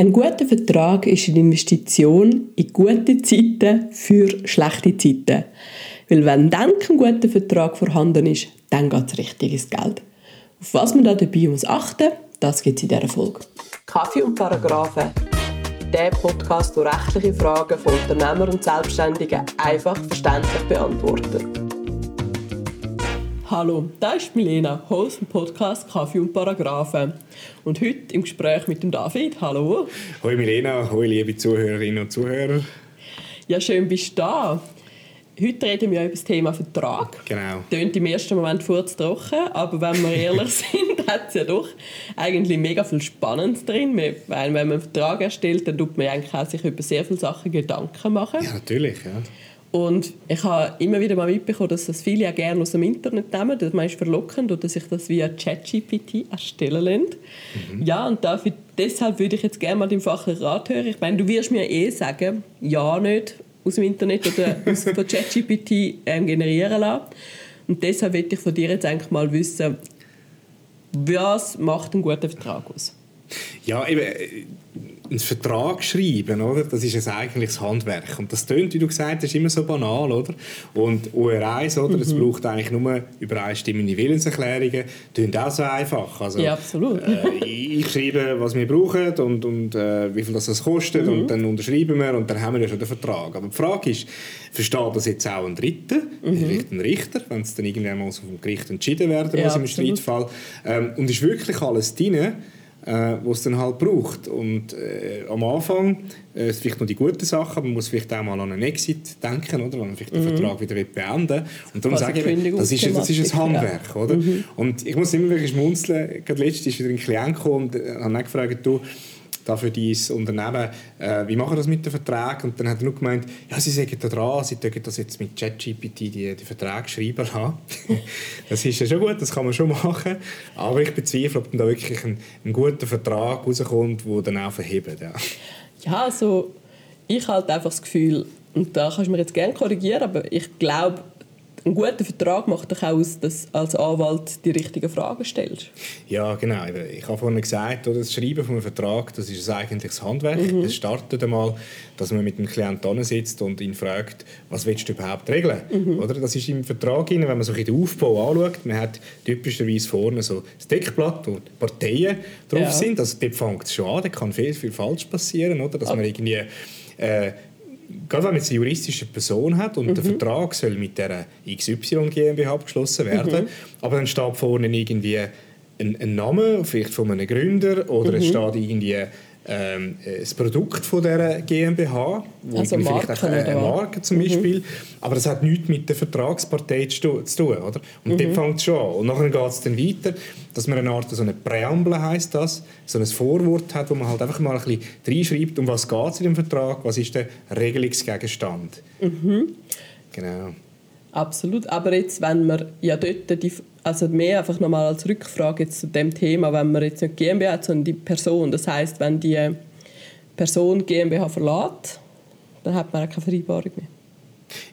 Ein guter Vertrag ist eine Investition in gute Zeiten für schlechte Zeiten. Weil wenn dann kein guter Vertrag vorhanden ist, dann geht es richtig ins Geld. Auf was man da dabei muss achten, das gibt es in dieser Folge. Kaffee und Paragraphen. Der Podcast, der rechtliche Fragen von Unternehmern und Selbstständigen einfach verständlich beantwortet. Hallo, da ist Milena, Host vom Podcast Kaffee und Paragraphen. Und heute im Gespräch mit dem David. Hallo. Hallo Milena, hallo liebe Zuhörerinnen und Zuhörer. Ja, schön bist du da. Heute reden wir über das Thema Vertrag. Genau. Klingt im ersten Moment trocken, aber wenn wir ehrlich sind, hat es ja doch eigentlich mega viel Spannendes drin. Weil wenn man einen Vertrag erstellt, dann tut man eigentlich auch sich über sehr viele Sachen Gedanken machen. Ja, natürlich. Ja. Und ich habe immer wieder mal mitbekommen, dass das viele ja gerne aus dem Internet nehmen. Das ist verlockend oder sich das via ChatGPT erstellen lassen. Mhm. Ja, und dafür, deshalb würde ich jetzt gerne mal den fachlichen Rat hören. Ich meine, du wirst mir eh sagen, ja nicht aus dem Internet oder aus von ChatGPT ähm, generieren lassen. Und deshalb würde ich von dir jetzt eigentlich mal wissen, was macht einen guten Vertrag aus? Ja, eben, äh, einen Vertrag schreiben, oder? Das ist ein eigentliches Handwerk. Und das tönt, wie du gesagt hast, immer so banal, oder? Und OR1, oder? Es mhm. braucht eigentlich nur übereinstimmende Willenserklärungen. Tönt auch so einfach. Also, ja, absolut. Äh, ich schreibe, was wir brauchen und, und äh, wie viel das, das kostet mhm. und dann unterschreiben wir und dann haben wir ja schon den Vertrag. Aber die Frage ist, versteht das jetzt auch ein Dritter, mhm. vielleicht ein Richter, wenn es dann irgendwann mal so vom Gericht entschieden werden muss ja, im Streitfall? Ähm, und ist wirklich alles drin? Äh, was es dann halt braucht. Und äh, am Anfang äh, vielleicht noch die gute Sache, aber man muss vielleicht auch mal an einen Exit denken, oder? wenn man vielleicht den mhm. Vertrag wieder beenden. Und darum sage ich, das ist, das ist ein Handwerk. Oder? Mhm. Und ich muss immer wirklich schmunzeln. Gerade letztens ist wieder ein Klient gekommen und äh, hat gefragt, du, für dein Unternehmen, äh, wie machen wir das mit den Verträgen? Und dann hat er nur gemeint, ja, sie sagen da dran, sie dürfen das jetzt mit ChatGPT die, die Verträge schreiben haben. das ist ja schon gut, das kann man schon machen, aber ich bezweifle, ob dann da wirklich ein, ein guter Vertrag rauskommt, der dann auch verhebt. Ja, ja also ich habe einfach das Gefühl, und da kannst du mir jetzt gerne korrigieren, aber ich glaube, ein guter Vertrag macht doch auch aus, dass du als Anwalt die richtigen Fragen stellst. Ja, genau. Ich habe vorhin gesagt, das Schreiben von einem Vertrag, das ist eigentlich das Handwerk. Mhm. Es startet einmal, dass man mit dem Klienten sitzt und ihn fragt, was willst du überhaupt regeln? Mhm. Oder? Das ist im Vertrag, wenn man so den Aufbau anschaut, man hat typischerweise vorne so das Deckblatt, wo die Parteien drauf ja. sind. Also dort fängt es schon an, da kann viel, viel falsch passieren, oder? dass man irgendwie... Äh, gerade wenn man jetzt eine juristische Person hat und mhm. der Vertrag soll mit der XY GmbH abgeschlossen werden, mhm. aber dann steht vorne irgendwie ein, ein Name, vielleicht von einem Gründer, oder mhm. es steht irgendwie ähm, das Produkt von dieser GmbH, wo also Marken, vielleicht auch, äh, eine Marke zum mhm. Beispiel, mhm. aber das hat nichts mit der Vertragspartei zu, tun, oder? Und mhm. dort fängt es schon an. Und nachher geht es dann weiter, dass man eine Art, so eine Präambel heisst das, so ein Vorwort hat, wo man halt einfach mal ein bisschen reinschreibt, um was geht es in dem Vertrag, was ist der Regelungsgegenstand. Mhm. Genau. Absolut, aber jetzt, wenn man ja dort die, also mehr einfach nochmal als Rückfrage jetzt zu dem Thema, wenn man jetzt nicht GmbH hat, sondern die Person, das heißt, wenn die Person GmbH verlässt, dann hat man auch keine Vereinbarung mehr.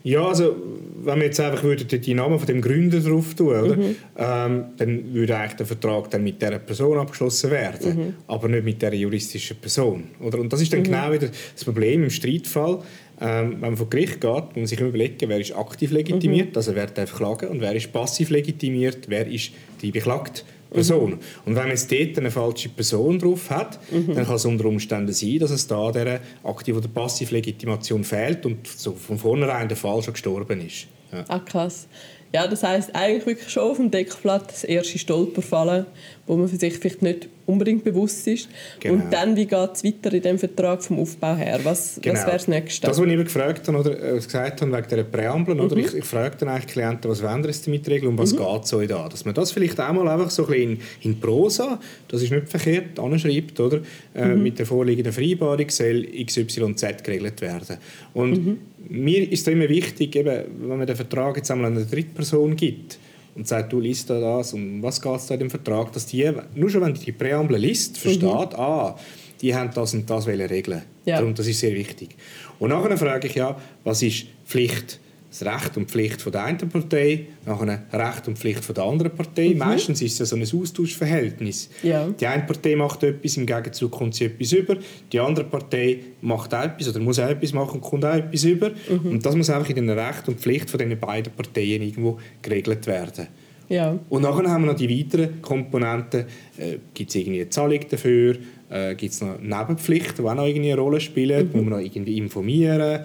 Ja, also wenn wir jetzt einfach würden die Namen von dem Gründer drauf tun, oder? Mhm. Ähm, dann würde eigentlich der Vertrag dann mit dieser Person abgeschlossen werden, mhm. aber nicht mit der juristischen Person, oder? Und das ist dann mhm. genau wieder das Problem im Streitfall. Ähm, wenn man vor Gericht geht, muss man sich überlegen, wer ist aktiv legitimiert, mhm. also wer darf klagen, und wer ist passiv legitimiert, wer ist die beklagte Person. Mhm. Und wenn man jetzt dort eine falsche Person drauf hat, mhm. dann kann es unter Umständen sein, dass es da der Aktiv- oder Passivlegitimation fehlt und so von vornherein der Fall schon gestorben ist. Ja. Ah, krass. Ja, das heisst eigentlich wirklich schon auf dem Deckblatt das erste Stolperfallen, wo man für sich vielleicht nicht unbedingt bewusst ist. Genau. Und dann, wie geht es weiter in dem Vertrag vom Aufbau her? Was, genau. was wäre das Nächste? Das, was ich eben gefragt habe, oder äh, gesagt habe, wegen dieser Präambel, mhm. ich, ich frage dann eigentlich Klienten, was wollen sie damit regeln und was mhm. geht so da? Dass man das vielleicht auch mal einfach so ein bisschen in, in Prosa, das ist nicht verkehrt, anschreibt, oder? Äh, mhm. mit der vorliegenden Vereinbarung soll XYZ geregelt werden. Und mhm. mir ist es immer wichtig, eben, wenn man den Vertrag jetzt einmal an eine Drittperson gibt, und sagt, du liest da das und was geht es da in dem Vertrag, dass die, nur schon wenn die die Präambel liest, versteht, mhm. ah, die haben das und das regeln. Ja. Darum, das ist sehr wichtig. Und nachher frage ich ja, was ist Pflicht das Recht und Pflicht von der einen Partei, nachher Recht und Pflicht von der anderen Partei. Mhm. Meistens ist es so ein Austauschverhältnis. Ja. Die eine Partei macht etwas, im Gegenzug kommt sie etwas über. Die andere Partei macht auch etwas oder muss auch etwas machen und kommt auch etwas über. Mhm. Und das muss einfach in den Recht und Pflicht von diesen beiden Parteien irgendwo geregelt werden. Ja. Und nachher haben wir noch die weiteren Komponenten. Äh, Gibt es irgendwie eine Zahlung dafür? Äh, Gibt es noch Nebenpflichten, die auch noch irgendwie eine Rolle spielen? Mhm. Muss man noch irgendwie informieren?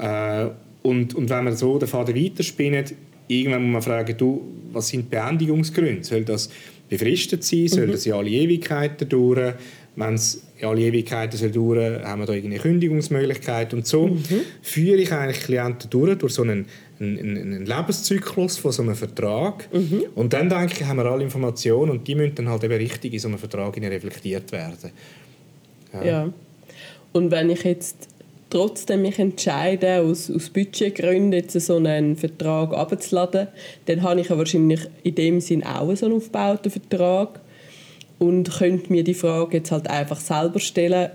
Äh, und, und wenn man so den Faden weiterspinnt, irgendwann muss man fragen, du, was sind die Beendigungsgründe? Soll das befristet sein? Soll mhm. das in alle Ewigkeiten dauern? Wenn es in alle Ewigkeiten soll dauern haben wir da irgendeine Kündigungsmöglichkeit. Und so mhm. führe ich eigentlich Klienten durch, durch so einen, einen, einen Lebenszyklus von so einem Vertrag. Mhm. Und dann denke ich, haben wir alle Informationen und die müssen dann halt eben richtig in so einem Vertrag reflektiert werden. Ja. ja. Und wenn ich jetzt trotzdem mich entscheide, aus, aus Budgetgründen jetzt so einen Vertrag abzuladen, dann habe ich ja wahrscheinlich in dem Sinn auch so einen aufgebauten Vertrag und könnte mir die Frage jetzt halt einfach selber stellen.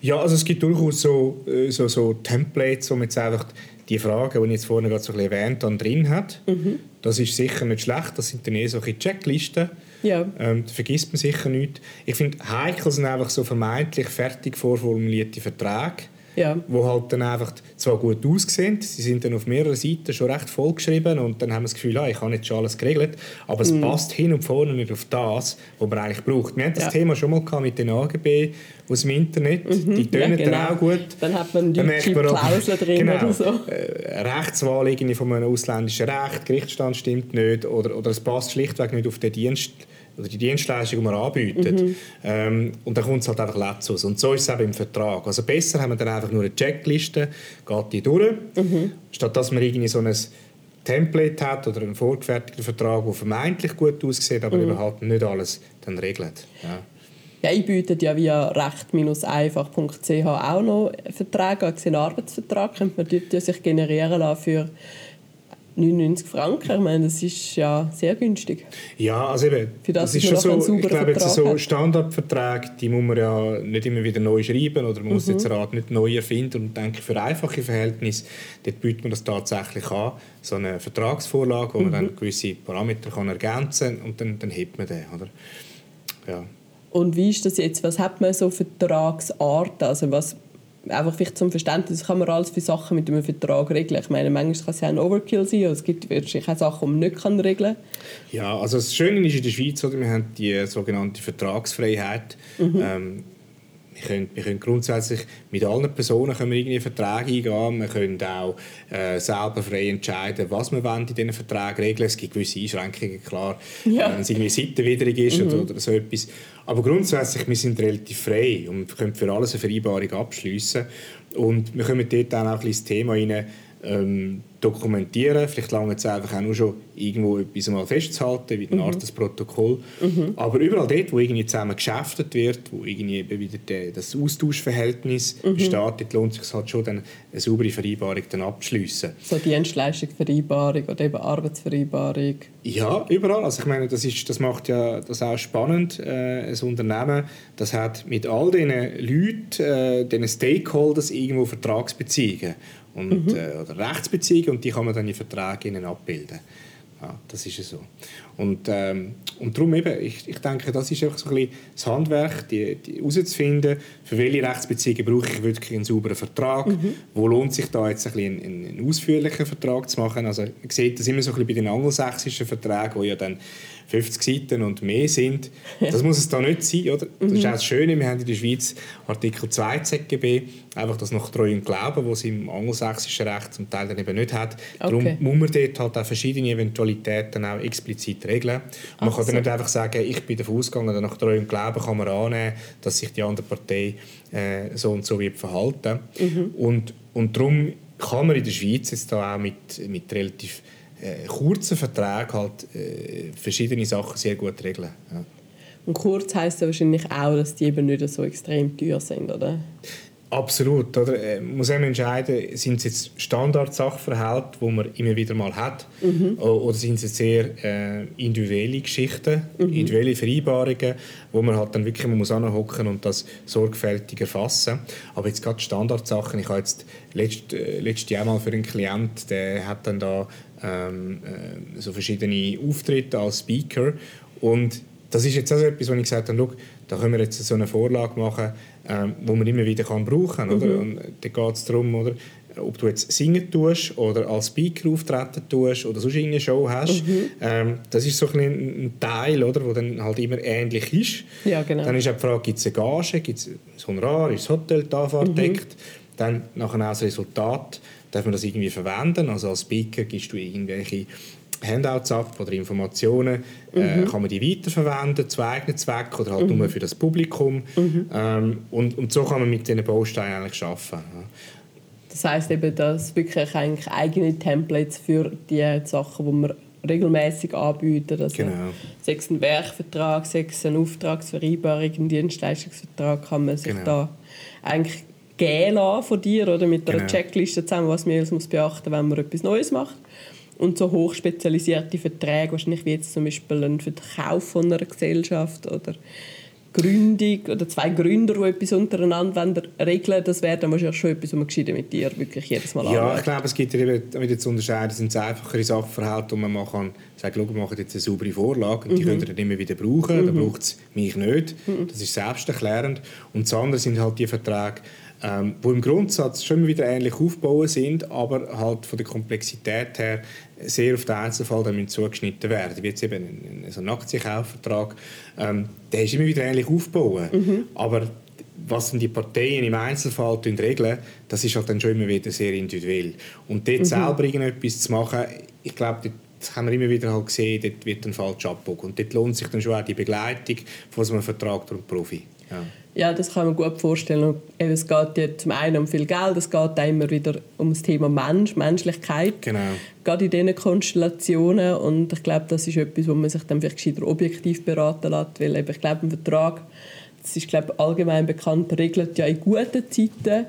Ja, also es gibt durchaus so, äh, so, so Templates, wo man jetzt einfach die Fragen, die ich jetzt vorhin gerade so ein bisschen erwähnt habe, drin hat. Mhm. Das ist sicher nicht schlecht, das sind dann eher solche Checklisten. Ja. Ähm, da vergisst man sicher nicht. Ich finde, heikel sind einfach so vermeintlich fertig vorformulierte Verträge, ja. wo halt dann einfach zwar gut aussehen, sie sind dann auf mehreren Seiten schon recht vollgeschrieben und dann haben wir das Gefühl, ah, ich habe jetzt schon alles geregelt, aber es mm. passt hin und vorne nicht auf das, was man eigentlich braucht. Wir hatten das ja. Thema schon mal mit den AGB aus dem Internet, mhm. die tönen ja, genau. dann auch gut. Dann hat man die Klausel drin genau, oder so. Äh, Rechtswahl von einem ausländischen Recht, Gerichtsstand stimmt nicht oder, oder es passt schlichtweg nicht auf den Dienst oder die Dienstleistung, die man anbietet. Mhm. Ähm, und dann kommt es halt einfach aus. Und so ist es eben im Vertrag. Also besser haben wir dann einfach nur eine Checkliste, geht die durch, mhm. statt dass man irgendwie so ein Template hat oder einen vorgefertigten Vertrag, der vermeintlich gut aussieht, aber mhm. halt nicht alles dann regelt. Ja. Ja, ich biete ja via recht-einfach.ch auch noch Verträge, also einen Arbeitsvertrag, könnte man dort sich generieren lassen für 99 Franken, ich meine, das ist ja sehr günstig. Ja, also eben, Für das, das ist schon so, ich glaube, jetzt so Standardverträge, die muss man ja nicht immer wieder neu schreiben oder man muss mhm. jetzt Rat nicht neu erfinden und denke, für einfache Verhältnisse, dort bietet man das tatsächlich an, so eine Vertragsvorlage, wo man dann mhm. gewisse Parameter kann ergänzen kann und dann, dann hebt man den, oder? Ja. Und wie ist das jetzt, was hat man so Vertragsarten, also was einfach vielleicht zum Verständnis, kann man alles für Sachen mit einem Vertrag regeln. Ich meine, manchmal kann es ja ein Overkill sein, aber es gibt wahrscheinlich auch Sachen, die man nicht kann regeln kann. Ja, also das Schöne ist in der Schweiz, oder, wir haben die sogenannte Vertragsfreiheit. Mhm. Ähm, wir können, wir können grundsätzlich mit allen Personen können wir irgendwie Verträge eingehen. Wir können auch äh, selber frei entscheiden, was wir wollen in diesen Verträgen regeln. Es gibt gewisse Einschränkungen, klar, ja. wenn es irgendwie seitenwidrig ist mhm. oder, oder, so etwas. Aber grundsätzlich, wir sind relativ frei und können für alles eine Vereinbarung abschließen. Und wir können dort dann auch ein bisschen das Thema rein, ähm, dokumentieren. Vielleicht lange es einfach auch nur schon irgendwo etwas mal festzuhalten, wie eine Art des Protokoll. Mhm. Aber überall dort, wo irgendwie zusammen geschäftet wird, wo irgendwie wieder der, das Austauschverhältnis mhm. besteht, dort lohnt es sich halt schon, dann eine saubere Vereinbarung dann abzuschliessen. So Dienstleistungsvereinbarung oder eben Arbeitsvereinbarung? Ja, überall. Also ich meine, das, ist, das macht ja das auch spannend. Äh, ein Unternehmen, das hat mit all diesen Leuten, äh, diesen Stakeholders irgendwo Vertragsbeziehungen und, mhm. äh, oder Rechtsbeziehungen und die kann man dann in Verträgen abbilden. Ja, das ist so. Und, ähm, und darum eben, ich, ich denke, das ist einfach so ein bisschen das Handwerk, die, die herauszufinden, für welche Rechtsbeziehungen brauche ich wirklich einen sauberen Vertrag, mhm. wo lohnt sich da jetzt ein bisschen einen, einen ausführlichen Vertrag zu machen. Also man sieht das immer so ein bisschen bei den angelsächsischen Verträgen, wo ja dann 50 Seiten und mehr sind. Das muss es da nicht sein, oder? Das ist mhm. auch das Schöne, wir haben in der Schweiz Artikel 2 ZGB, einfach das nach Treu und Glauben, was es im angelsächsischen Recht zum Teil dann eben nicht hat. Darum okay. muss man dort halt auch verschiedene Eventualitäten auch explizit regeln. Und man Ach kann dann nicht einfach sagen, ich bin davon ausgegangen, nach Treu und Glauben kann man annehmen, dass sich die andere Partei äh, so und so wird verhalten. Mhm. Und, und darum kann man in der Schweiz jetzt da auch mit, mit relativ äh, kurzen Verträgen halt äh, verschiedene Sachen sehr gut regeln. Ja. Und kurz heisst ja wahrscheinlich auch, dass die eben nicht so extrem teuer sind, oder? Absolut. Oder? Man äh, muss eben entscheiden, sind es jetzt Standard-Sachverhalte, die man immer wieder mal hat, mhm. oder sind es jetzt sehr äh, individuelle Geschichten, mhm. individuelle Vereinbarungen, wo man halt dann wirklich man muss anhocken und das sorgfältig erfassen. Aber jetzt gerade Standardsachen, ich habe jetzt letzt, äh, letztes Jahr mal für einen Klient, der hat dann da ähm, äh, so verschiedene Auftritte als Speaker und das ist jetzt also etwas, wo ich gesagt habe, da können wir jetzt so eine Vorlage machen, ähm, wo man immer wieder kann brauchen kann. Mhm. Und da geht es darum, oder, ob du jetzt singen tust oder als Speaker auftreten tust oder sonst eine Show hast. Mhm. Ähm, das ist so ein, ein Teil, oder, wo dann halt immer ähnlich ist. Ja, genau. Dann ist auch die Frage, gibt es eine Gage, gibt es ein Honorar, ist das Hotel, die Anfahrt mhm. deckt? Dann nachher auch das Resultat, darf man das irgendwie verwenden? Also als Speaker gibst du irgendwelche Handouts ab oder Informationen, äh, mhm. äh, kann man die weiterverwenden zu eigenen Zwecken oder halt mhm. nur für das Publikum. Mhm. Ähm, und, und so kann man mit diesen Bausteinen eigentlich arbeiten. Ja. Das heisst eben, dass wirklich eigentlich eigene Templates für die Sachen, die man regelmäßig anbieten. Also genau. Sechs ein Werkvertrag, sechs ein Auftragsvereinbarung, ein Dienstleistungsvertrag kann man sich genau. da eigentlich gehen lassen von dir oder mit einer genau. Checkliste zusammen, was man alles muss beachten muss, wenn man etwas Neues macht und so hochspezialisierte Verträge, wahrscheinlich wie jetzt zum Beispiel ein Verkauf von einer Gesellschaft oder Gründung oder zwei Gründer, die etwas untereinander regeln das wäre dann wahrscheinlich schon etwas, was man gescheiter mit dir wirklich jedes Mal Ja, anschaut. ich glaube, es gibt ja eben wieder zu unterscheiden, sind es einfachere Sachverhalte, wo man machen kann sagen, wir machen jetzt eine saubere Vorlage und die mhm. könnt ihr dann immer wieder brauchen, mhm. dann braucht es mich nicht. Mhm. Das ist selbsterklärend. Und das andere sind halt die Verträge, ähm, wo im Grundsatz schon wieder ähnlich aufgebaut sind, aber halt von der Komplexität her sehr auf den Einzelfall dann zugeschnitten werden. Wie jetzt eben ein, so ein Aktienkaufvertrag, ähm, der ist immer wieder ähnlich aufgebaut, mhm. aber was die Parteien im Einzelfall regeln, das ist halt dann schon immer wieder sehr individuell. Und dort mhm. selber irgendetwas zu machen, ich glaube, das haben wir immer wieder halt gesehen, dort wird ein falsch abgebogen. Und dort lohnt sich dann schon auch die Begleitung von so einem Vertrag durch einen Profi. Ja. Ja, das kann man gut vorstellen. Eben, es geht ja zum einen um viel Geld, es geht auch immer wieder um das Thema Mensch, Menschlichkeit. Genau. Gerade in diesen Konstellationen. Und ich glaube, das ist etwas, wo man sich dann vielleicht objektiv beraten lässt. Weil eben, ich glaube, ein Vertrag, das ist glaube allgemein bekannt, regelt ja in guten Zeiten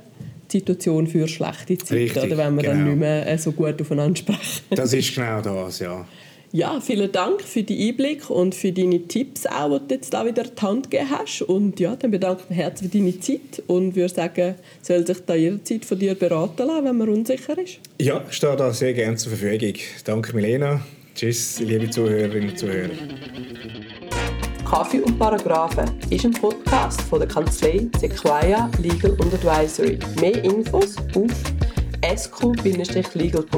die Situation für schlechte Zeiten, Richtig, oder wenn wir genau. dann nicht mehr so gut aufeinander sprechen. Das ist genau das, ja. Ja, vielen Dank für die Einblick und für deine Tipps auch, die du jetzt da wieder die Hand gegeben hast. Und ja, dann bedanke ich mich herzlich für deine Zeit und würde sagen, soll sich da jederzeit von dir beraten lassen, wenn man unsicher ist? Ja, ich stehe da sehr gerne zur Verfügung. Danke, Milena. Tschüss, liebe Zuhörerinnen und Zuhörer. Kaffee und Paragraphen ist ein Podcast von der Kanzlei Sequoia Legal und Advisory. Mehr Infos auf sq-legal.ch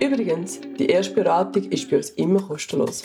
Übrigens, die erste Beratung ist bei uns immer kostenlos.